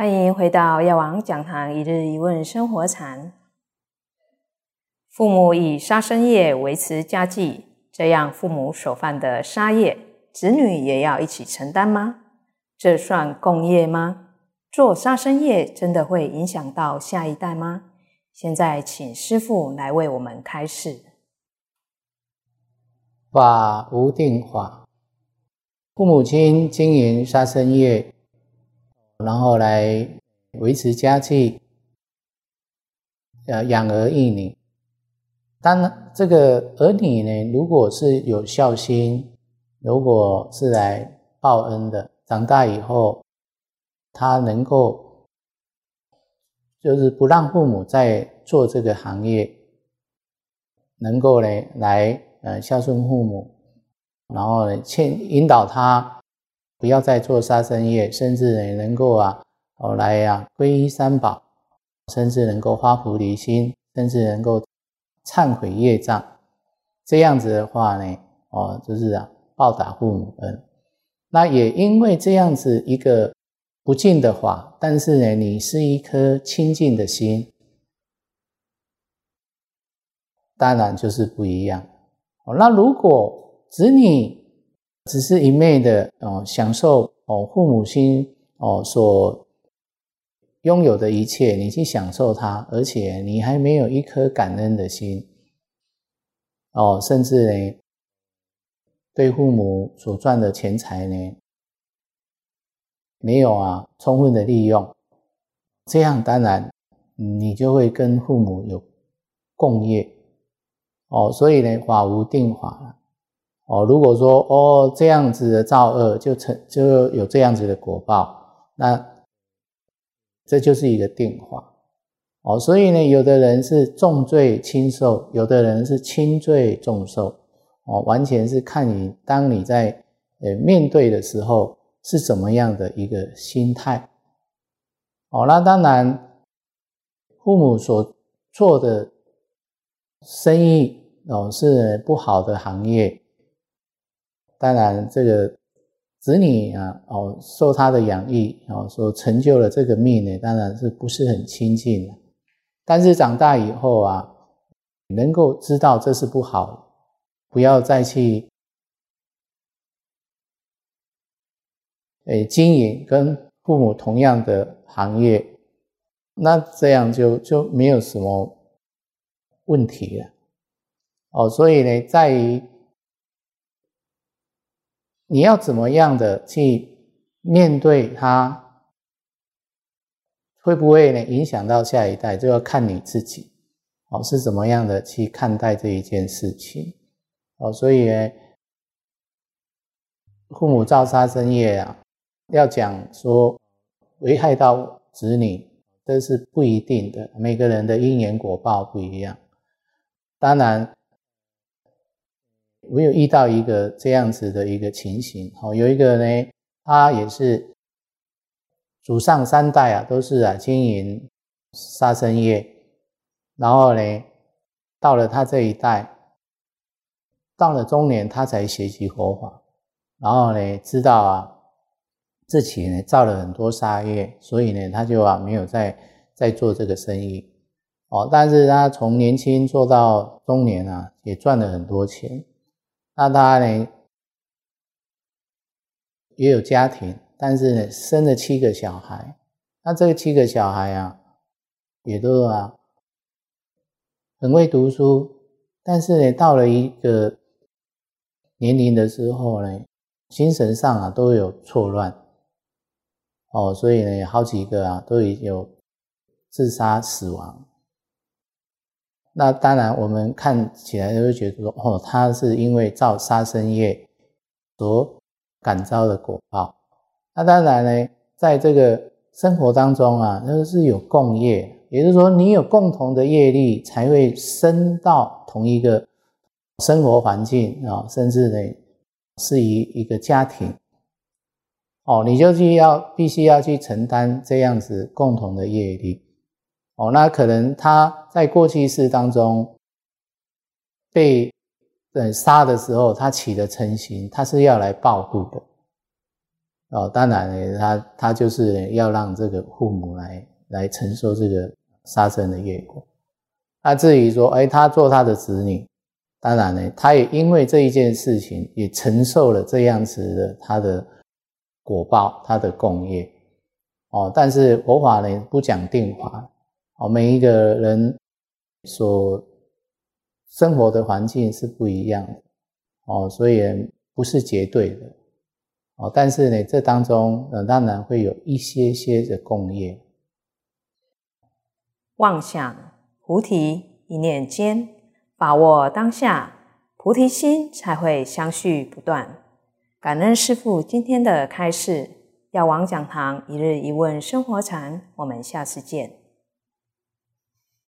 欢迎回到药王讲堂一日一问生活禅。父母以杀生业维持家计，这样父母所犯的杀业，子女也要一起承担吗？这算共业吗？做杀生业真的会影响到下一代吗？现在请师父来为我们开示。法无定法，父母亲经营杀生业。然后来维持家计，呃，养儿育女。当然，这个儿女呢，如果是有孝心，如果是来报恩的，长大以后，他能够就是不让父母在做这个行业，能够呢来呃孝顺父母，然后呢劝引导他。不要再做杀生业，甚至呢能够啊，哦来呀皈依三宝，甚至能够发菩提心，甚至能够忏悔业障，这样子的话呢，哦就是啊报答父母恩。那也因为这样子一个不敬的话，但是呢你是一颗清净的心，当然就是不一样。哦，那如果子女。只是一昧的哦，享受哦，父母亲哦所拥有的一切，你去享受它，而且你还没有一颗感恩的心哦，甚至呢，对父母所赚的钱财呢，没有啊充分的利用，这样当然你就会跟父母有共业哦，所以呢，法无定法。哦，如果说哦这样子的造恶就成就有这样子的果报，那这就是一个定化。哦，所以呢，有的人是重罪轻受，有的人是轻罪重受。哦，完全是看你当你在呃面对的时候是怎么样的一个心态。哦，那当然，父母所做的生意哦是不好的行业。当然，这个子女啊，哦，受他的养育，哦，所成就了这个命呢，当然是不是很亲近的。但是长大以后啊，能够知道这是不好，不要再去，诶，经营跟父母同样的行业，那这样就就没有什么问题了。哦，所以呢，在于。你要怎么样的去面对它？会不会呢影响到下一代？就要看你自己哦，是怎么样的去看待这一件事情哦。所以呢，父母造杀生业啊，要讲说危害到子女，这是不一定的。每个人的因缘果报不一样，当然。我有遇到一个这样子的一个情形，哦，有一个呢，他也是祖上三代啊，都是啊经营杀生业，然后呢，到了他这一代，到了中年，他才学习佛法，然后呢，知道啊自己呢造了很多杀业，所以呢，他就啊没有再再做这个生意，哦，但是他从年轻做到中年啊，也赚了很多钱。那他呢，也有家庭，但是呢，生了七个小孩。那这个七个小孩啊，也都啊，很会读书，但是呢，到了一个年龄的时候呢，精神上啊都有错乱。哦，所以呢，好几个啊都已有自杀死亡。那当然，我们看起来就会觉得说，哦，他是因为造杀生业所感召的果报。那当然呢，在这个生活当中啊，那是有共业，也就是说，你有共同的业力，才会生到同一个生活环境啊，甚至呢，是一一个家庭。哦，你就去要必须要去承担这样子共同的业力。哦，那可能他在过去世当中被呃杀的时候，他起了嗔心，他是要来报复的。哦，当然呢，他他就是要让这个父母来来承受这个杀生的业果。那至于说，哎，他做他的子女，当然呢，他也因为这一件事情，也承受了这样子的他的果报，他的共业。哦，但是佛法呢不讲定法，哦，每一个人所生活的环境是不一样的，哦，所以不是绝对的，哦，但是呢，这当中呃，当然会有一些些的共业。妄想菩提一念间，把握当下，菩提心才会相续不断。感恩师父今天的开示。药王讲堂一日一问生活禅，我们下次见。